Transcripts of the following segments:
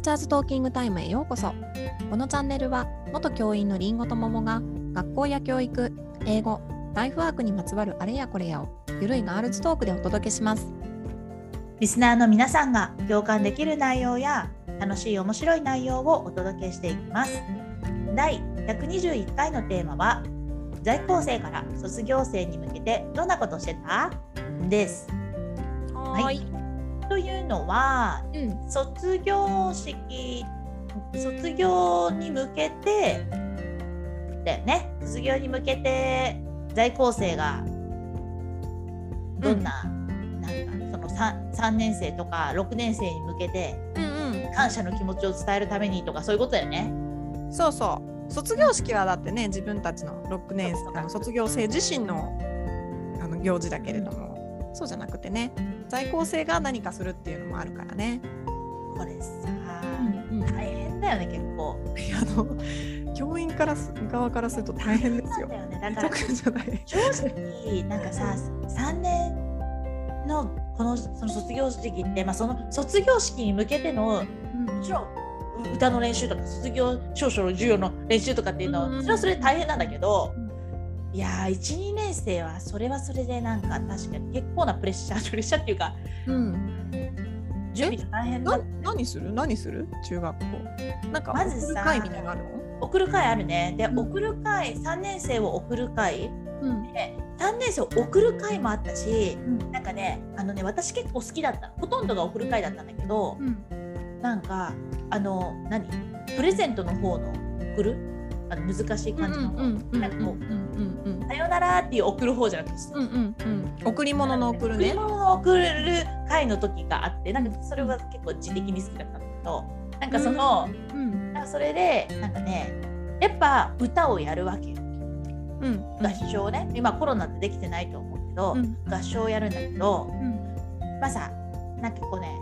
ーチャーズトーキングタイムへようこそ。このチャンネルは元教員のりんごと桃が学校や教育英語ライフワークにまつわるあれやこれやをゆるいガールズトークでお届けします。リスナーの皆さんが共感できる内容や楽しい面白い内容をお届けしていきます。第121回のテーマは在校生から卒業生に向けてどんなことしてた？です。はいというのはうん。卒業式卒業に向けてだよね。卒業に向けて在校生がどんな,、なんかその 3, 3年生とか6年生に向けてうん感謝の気持ちを伝えるためにとかそういうことだよね。うんそうそう。卒業式はだってね自分たちの6年生あの卒業生自身のあの行事だけれどもそうじゃなくてね在校生が何かするっていうのもあるからね。これさ、うん大変だよね結構。あの教員からす側からすると大変ですよだ。よねだから。正直なんかさ3年のこのその卒業式って、まあ、その卒業式に向けてのもちろん歌の練習とか卒業証書の授業の練習とかっていうのはうんそれはそれで大変なんだけどうんいやー12年生はそれはそれでなんか確かに結構なプレッシャープレッシャーっていうかうん。準備が大変だ。な何する？何する？中学校。なんかまずさ送る会みたいなの？あるの？送る会あるね。で、うん。送る会3年生を送る会。うん。で3年生を送る会もあったしうん。なんかねあのね私結構好きだった。ほとんどが送る会だったんだけど、うん。なんかあの何？プレゼントの方の送る？あの難しい感じの方、うん。なんかこう、うんうん。さよならっていう送る方じゃなくて、うんうんうん。贈り物の贈るね。贈り物を送る会の時があってなんかそれは結構自的に好きだったんだけどなんかその、うん。なんかそれでなんかねやっぱ歌をやるわけよ。うん。合唱ね。今コロナってできてないと思うけど、うん。合唱をやるんだけどうん。まあさなんかこうね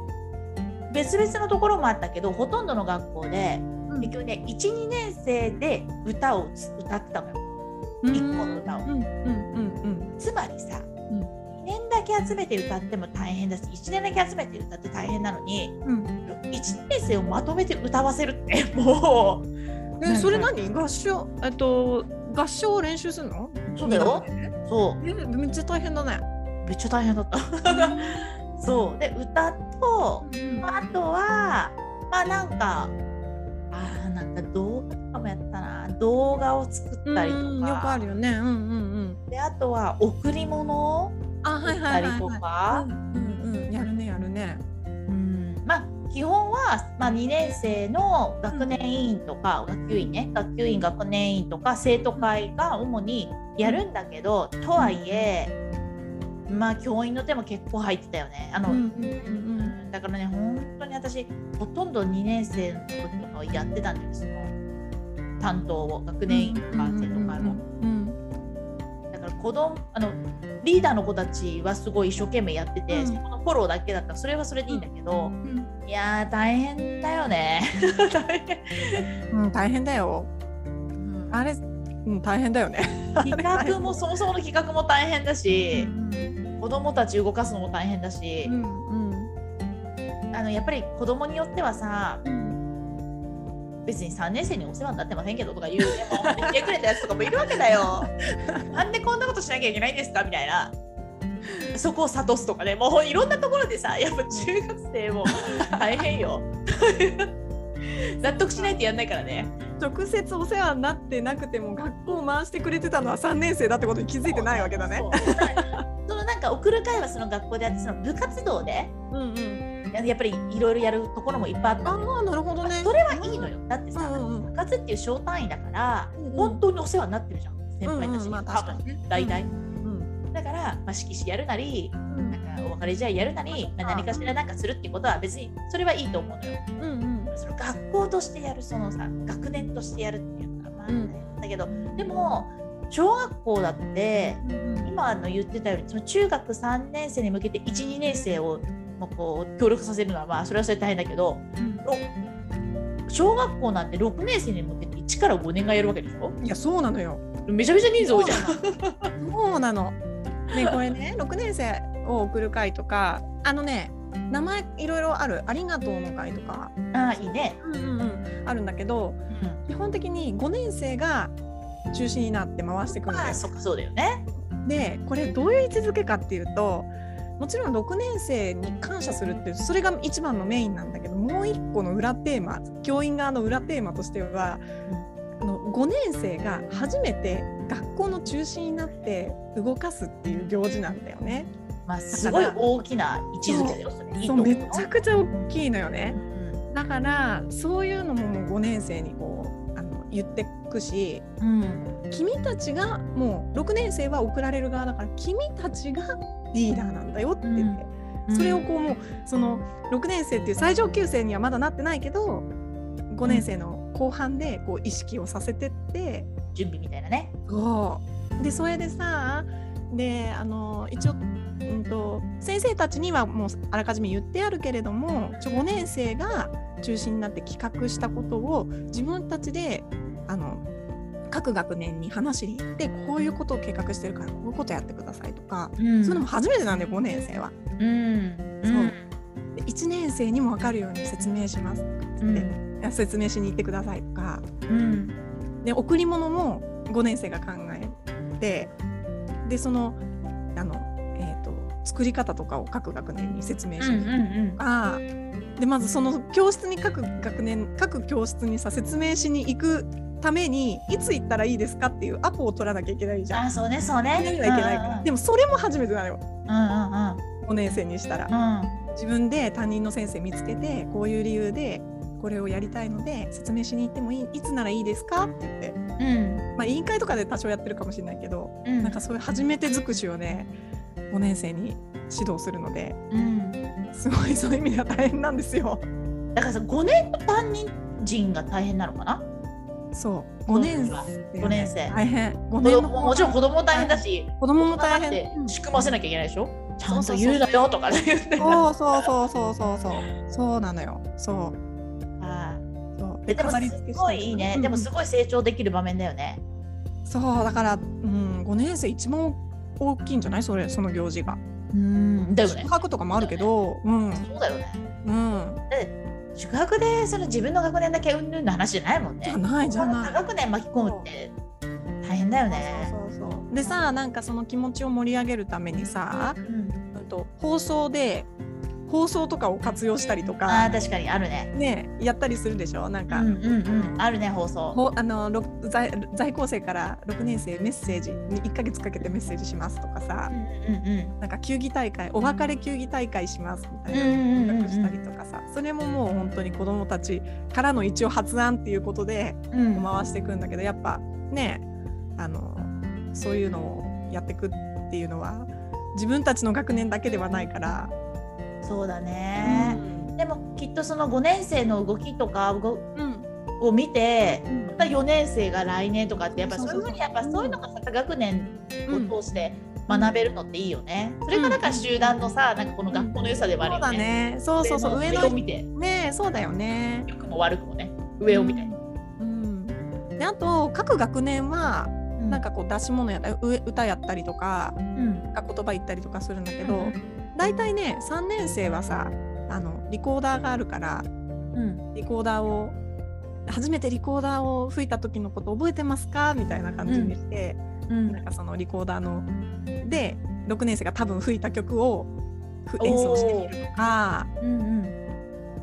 別々のところもあったけどほとんどの学校でうん。結局ね12年生で歌を歌ってたのようん一個の歌を。うん。うん。うん。つまりさ、うん。2年だけ集めて歌っても大変だし1年だけ集めて歌って大変なのにうん。1年生をまとめて歌わせるってもう。えそれ何合唱えっと合唱を練習するの？そうだよそえめっちゃ大変だね。めっちゃ大変だったそうで歌とうん。あとはまあなん。かあなんか動画とかもやったな動画を作ったりとうんよくあかるよね。うんうんうん。であとは贈り物を作ったりと。かうんうんうんやるねやるね。うんまあ基本は、まあ、2年生の学年委員とか、学級委員ね学級委員学年委員とか生徒会が主にやるんだけどとはいえまあ教員の手も結構入ってたよね。あのうんうんうんだからね本当に私ほとんど2年生の時とかはやってたんだよその担当を学年委員とか生徒会も。うんだから子供あのリーダーの子たちはすごい一生懸命やってて、うんそこのフォローだけだったらそれはそれでいいんだけど。うんいやー大変だよね。大変うんうん大変だよ。あれうん大変だよね。企画も そもそもの企画も大変だうし、ん子供たち動かすのも大変だしう、んうんあのやっぱり子供によってはさうん別に3年生にお世話になってませんけどとか言うでも言ってくれたやつとかもいるわけだよ。なんでこんなことしなきゃいけないんですかみたいな。そこを諭すとかねもういろんなところでさやっぱ中学生も大変よ。納得しないとやんないからね。直接お世話になってなくても学校を回してくれてたのは3年生だってことに気づいてないわけだね。そのなんか送る会はその学校であってその部活動でうんうん。やっぱりいろいろやるところもいっぱいあった。あなるほどね。それはいいのよ。だってさ、うんうん部活っていう小単位だから、うん。うん本当にお世話になってるじゃん先輩たちに、うんうんまあ大体、うんだから、まあ、色紙やるなりうん。なんかお別れ試合やるなり、まあ、何かしらなんかするってことは別にそれはいいと思うのよ。うんうん。その学校としてやるそのさ学年としてやるっていうのがまあ、うん。だけどでも小学校だってうん今の言ってたようにその中学3年生に向けて12年生をもうこう協力させるのはまあそれはそれで大変だけどろ小学校なんて6年生に向けて1から5年がやるわけでしょ？いやそうなのよ。めちゃめちゃ人数多いじゃん。そうなの。ねこれね 6年生を送る会とかあのね名前いろいろあるありがとうの会とか、あいいね。うんうんうん、あるんだけどうん基本的に5年生が中心になって回していくんだよまあ、。そっかそうだよね。でこれどういう位置づけかっていうともちろん6年生に感謝するってそれが一番のメインなんだけどもう一個の裏テーマ教員側の裏テーマとしては、あの5年生が初めて学校の中心になって動かすっていう行事なんだよね。まあすごい大きな位置づけだよ。そめちゃくちゃ大きいのよね。うんだからそういうのももう5年生にこうあの言ってくしうん君たちがもう6年生は送られる側だから君たちがリーダーなんだよって言って、うん。それをこうもうその6年生っていう最上級生にはまだなってないけど5年生の後半でこう意識をさせてって、準備みたいなね。そう。でそれでさであの一応、うん、と先生たちにはもうあらかじめ言ってあるけれどもちょ5年生が中心になって企画したことを自分たちであの各学年に話しに行ってこういうことを計画してるからこういうことやってくださいとか、うん。そういうのも初めてなんだよ5年生は。うん。そう。で1年生にも分かるように説明しますとかって、うん。説明しに行ってくださいとか。うん。で贈り物も5年生が考えてでそのあの、えー、と作り方とかを各学年に説明しに行くうんとか、でまずその教室に各学年各教室にさ説明しに行くためにいつ行ったらいいですかっていうアポを取らなきゃいけないじゃん。あそうねそうね。いけないから、でもそれも初めてなのようんうん5年生にしたら。うん自分で担任の先生見つけてこういう理由でこれをやりたいので説明しに行ってもいいいつならいいですかって言って、うんまあ、委員会とかで多少やってるかもしれないけど、うんなんかそういう初めて尽くしをね5年生に指導するのでうん。すごいそういう意味では大変なんですよ。だからさ5年の担任陣が大変なのかな？そう。5年生、五年生。大変。5子年の供もちろん子供も大変だし、子供も大変。仕組ませなきゃいけないでしょ？ちゃんと言うなよとかね。そうそうそうそう。そうそうそうなのよ。そう。はい。そう。ででもすごいいいね、うん。でもすごい成長できる場面だよね。そうだから、うん、5年生一番大きいんじゃない？それその行事が。うん。だよね。宿。泊とかもあるけど、うん、そうだよね。うん、宿泊でその自分の学年だけうんぬんの話じゃないもんね。じゃないじゃない学年巻き込むって大変だよね。そうそうそうでさなんかその気持ちを盛り上げるためにさ、うんうんと放送で放送とかを活用したりとあかー確かにあるね。ねやったりするでしょ？なんか、うんうんうん。あるね放送。ほあのろ在在校生から6年生メッセージに1ヶ月かけてメッセージしますとかさうんうんうん。なんか球技大会お別れ球技大会しますみたいな。うんうんうんうんしたりとかさそれももう本当に子どもたちからの一応発案っていうことでうん回していくんだけどやっぱねあのそういうのをやっていくっていうのは自分たちの学年だけではないから、そうだね。でもきっとその5年生の動きとかごうん。を見てうん。また4年生が来年とかってやっぱそそういうふう。にやっぱそういうのがさ学年うん。を通して学べるのっていいよね。それがなんか集団のさなんかこの学校の良さでもあるそうだよね。ねそうそうそう。上を見て。ねそうだよね。良くも悪くもね。上を見て。うん、であと各学年はなんかこう出し物やった歌やったりとかうん。言葉言ったりとかするんだけど、大体ね3年生はさあのリコーダーがあるからうん。リコーダーを初めてリコーダーを吹いた時のこと覚えてますか？みたいな感じにして、うん。なんかそのリコーダーので6年生が多分吹いた曲をふ演奏してみるとか。うんうん。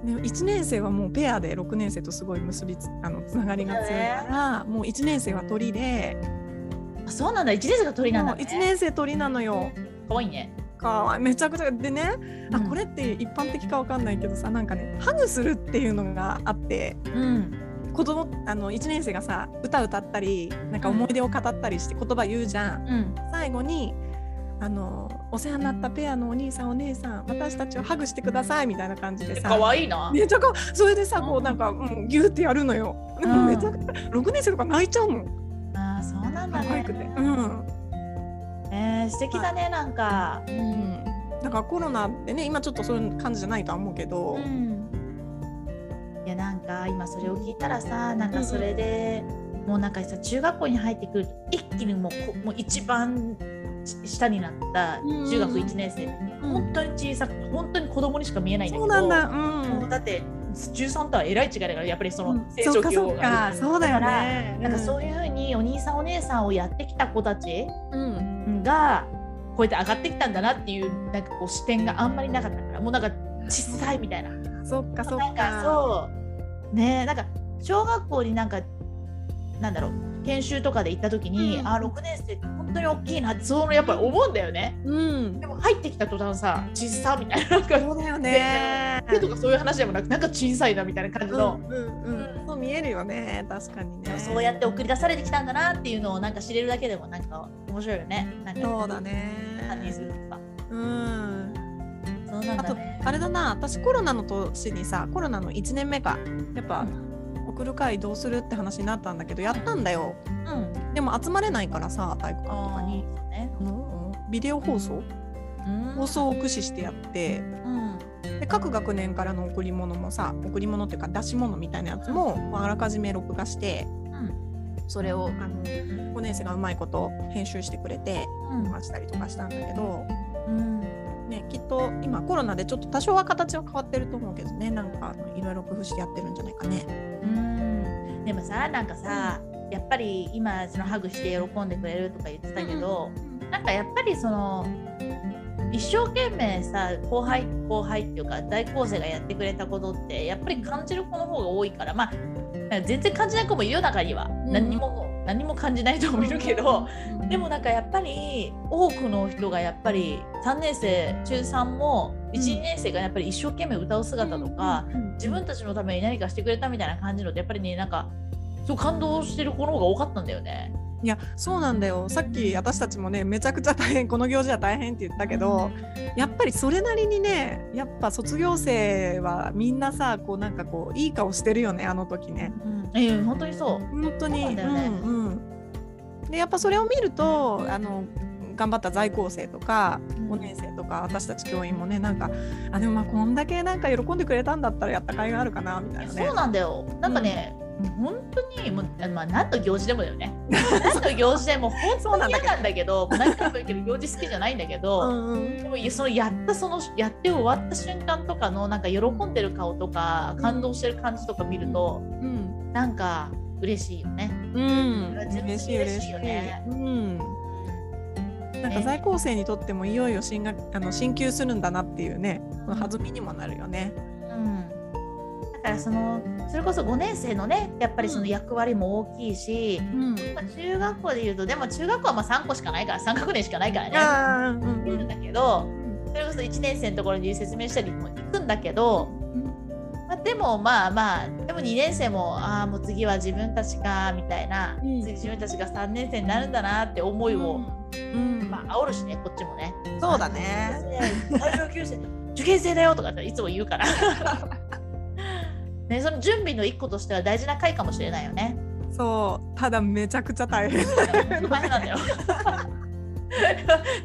で1年生はもうペアで6年生とすごい結びつあのつながりが強いから、もう1年生は鳥で。あそうなんだ。1年生が鳥なんだね。1年生鳥なのよ。かわいいね。かめちゃくちゃでね、あこれって一般的かわかんないけどさなんかねハグするっていうのがあってうん。子供あの1年生がさ歌歌ったりなんか思い出を語ったりして言葉言うじゃん。うん。最後にあのお世話になったペアのお兄さんお姉さん私たちをハグしてくださいみたいな感じでさかわいいな。めっちゃかそれでさうん。こうなんか、うん、ギューってやるのよ。うん。めちゃくちゃ6年生とか泣いちゃうもん。あーそうなんだね。可愛くて。うんえー、素敵だねなんか。うん、だからコロナでね今ちょっとそういう感じじゃないとは思うけど、うんいやなんか今それを聞いたらさなんかそれで、もうなんかさ中学校に入ってくると一気にもうこもう一番ち下になった中学1年生、本当に小さくて本当に子供にしか見えないんだけどそうなんだ。うん。だって13とはえらい違いだからやっぱりその成長期をうか。そうだよね。なんかそういうふうにお兄さんお姉さんをやってきた子たちうん。がこうやって上がってきたんだなっていうなんかこう視点があんまりなかったからもうなんか小さいみたいなそっかそっかか。そうねなんか小学校になんかなんだろう研修とかで行った時に、うんあ6年生って本当に大きいなってそのやっぱり思うんだよねうんで。も入ってきた途端さ小さみたいななんかそうだよね。手とかそういう話でもなくなんか小さいなみたいな感じの、うんうんうん。そう見えるよね。確かにね。そうやって送り出されてきたんだなっていうのをなんか知れるだけでもなんか面白いよね。なんかそうだね。感じするとか。うん。そうなんあとだね。あれだな。私コロナの年にさコロナの1年目かやっぱ、送る会どうするって話になったんだけどやったんだよ。うん。でも集まれないからさ体育館とかにね。あのビデオ放送？うん。放送を駆使してやって。うん。で各学年からの贈り物もさ贈り物っていうか出し物みたいなやつも、まああらかじめ録画してそれをあの5年生がうまいこと編集してくれてうん。回したりとかしたんだけど、うん。ね、きっと今コロナでちょっと多少は形は変わってると思うけどねなんかいろいろ工夫してやってるんじゃないかね。うん。でもさなんかさやっぱり今そのハグして喜んでくれるとか言ってたけど、なんかやっぱりその一生懸命さ後輩後輩っていうか大高生がやってくれたことってやっぱり感じる子の方が多いからまあ全然感じない子もいるよ中には、ん。何にも何も感じない人もいるけど、うん。でもなんかやっぱり多くの人がやっぱり3年生中3も12年生がやっぱり一生懸命歌う姿とか、自分たちのために何かしてくれたみたいな感じのってやっぱりねなんかそう感動してる子の方が多かったんだよね。いやそうなんだよ。さっき私たちもねめちゃくちゃ大変この行事は大変って言ったけどやっぱりそれなりにねやっぱ卒業生はみんなさこうなんかこういい顔してるよねあの時ね。うん、ええ本当にそう。本当に。そうね。うんうん、でやっぱそれを見るとあの頑張った在校生とかうん。5年生とか私たち教員もねなんかあでもまあこんだけなんか喜んでくれたんだったらやった甲斐があるかなみたいなね。そうなんだよ。なんかね、本当にもうあまあ何の行事でもだよね。何の行事でも本当に嫌なんだけど、何回も言うけど行事好きじゃないんだけうど、んうんでもそのやったそのやって終わった瞬間とかのなんか喜んでる顔とか感動してる感じとか見ると、うんなんか嬉しいよね。うん嬉しい嬉しいよねい。うんなんか在校生にとってもいよいよ進学あの進級するんだなっていうね、弾みにもなるよね。うん、だからそのそれこそ5年生のねやっぱりその役割も大きいし、うん。まあ中学校でいうとでも中学校はまあ3個しかないから3学年しかないからね。うんいるんだけどそれこそ1年生のところに説明したりも行くんだけど、まあ、でもまあまあでも2年生もああもう次は自分たちかみたいな、うん次自分たちが3年生になるんだなって思いを、うん、まあ煽るしねこっちもね。そうだね。受験生だよとかっていつも言うから。ね、その準備の一個としては大事な回かもしれないよね。そう、ただめちゃくちゃ大変。大変なんだよ。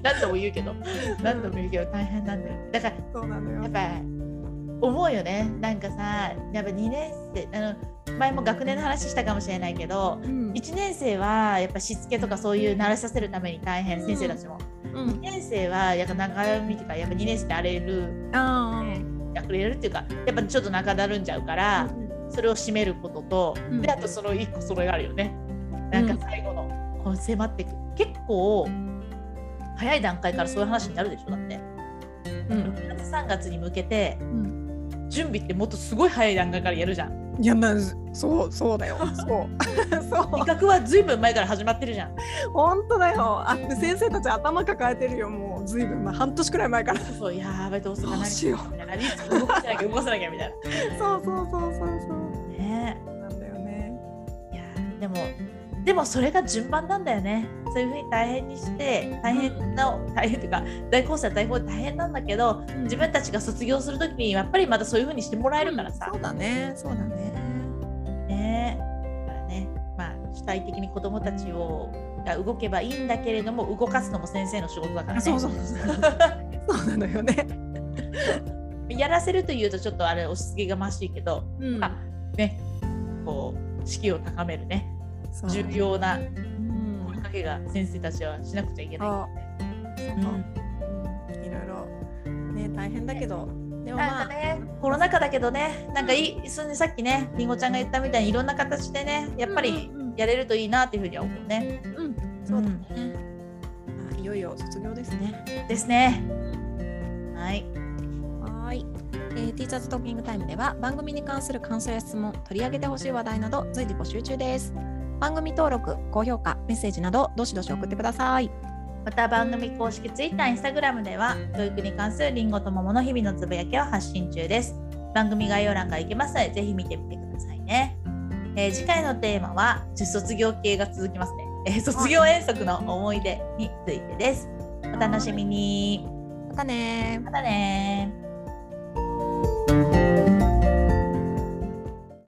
何度も言うけど、何度も言うけど大変なんだよ。だからそうなのよやっ。ぱ思うよね。なんかさ、やっぱ2年生、あの前も学年の話したかもしれないけど、うん1年生はやっぱしつけとかそういう慣れさせるために大変、先生たちも。うん2年生はやっぱ長読みとか、やっぱ2年生で荒れる、あやれるっていうか、やっぱちょっと中だるんじゃうから、それを締めることと、うんであとその1個それがあるよね。なんか最後の、この迫っていく。結構早い段階からそういう話になるでしょだって。うん6月3月に向けてうん準備ってもっとすごい早い段階からやるじゃん。いやまずそうそうだよ。そう そう企画はずいぶん前から始まってるじゃん。本当だよ。あ先生たち頭抱えてるよもうずいぶんまあ半年くらい前から。そうやばいどうする？かどうしようみたいな。動かさなきゃ動かさなきゃみたいそうそうそうそうそう。な。ねなんだよね。いやでもでもそれが順番なんだよね。そういうふうに大変にして大変な大変というか大構成は大変大変なんだけど自分たちが卒業するときにやっぱりまたそういうふうにしてもらえるからさ。そうだね。そうだね。ねだからねまあ主体的に子どもたちをが動けばいいんだけれども動かすのも先生の仕事だからね。そうそうそう。なのよね。やらせるというとちょっとあれ押し付けがましいけど、うん。あねこう士気を高めるね。重要なうん。声かけが先生たちはしなくちゃいけないね。うん。いろいろね大変だけど。でもまあね、コロナ禍だけどね、なんかいい、そのさっきね、りんごちゃんが言ったみたいにいろんな形でね、やっぱりやれるといいなっていうふうには思うね。うんそうだね、まあいよいよ卒業ですねですね。はい。はーい、えー、ティーチャーズトーキングタイムでは番組に関する感想や質問取り上げてほしい話題など随時募集中です番組登録高評価メッセージなどどしどし送ってくださいまた番組公式 Twitter、Instagram では教育に関するりんごと桃の日々のつぶやきを発信中です。番組概要欄から行けますので、ぜひ見てみてくださいね。えー次回のテーマは、卒業系が続きますね。えー卒業遠足の思い出についてです。お楽しみに。またねーまたねー。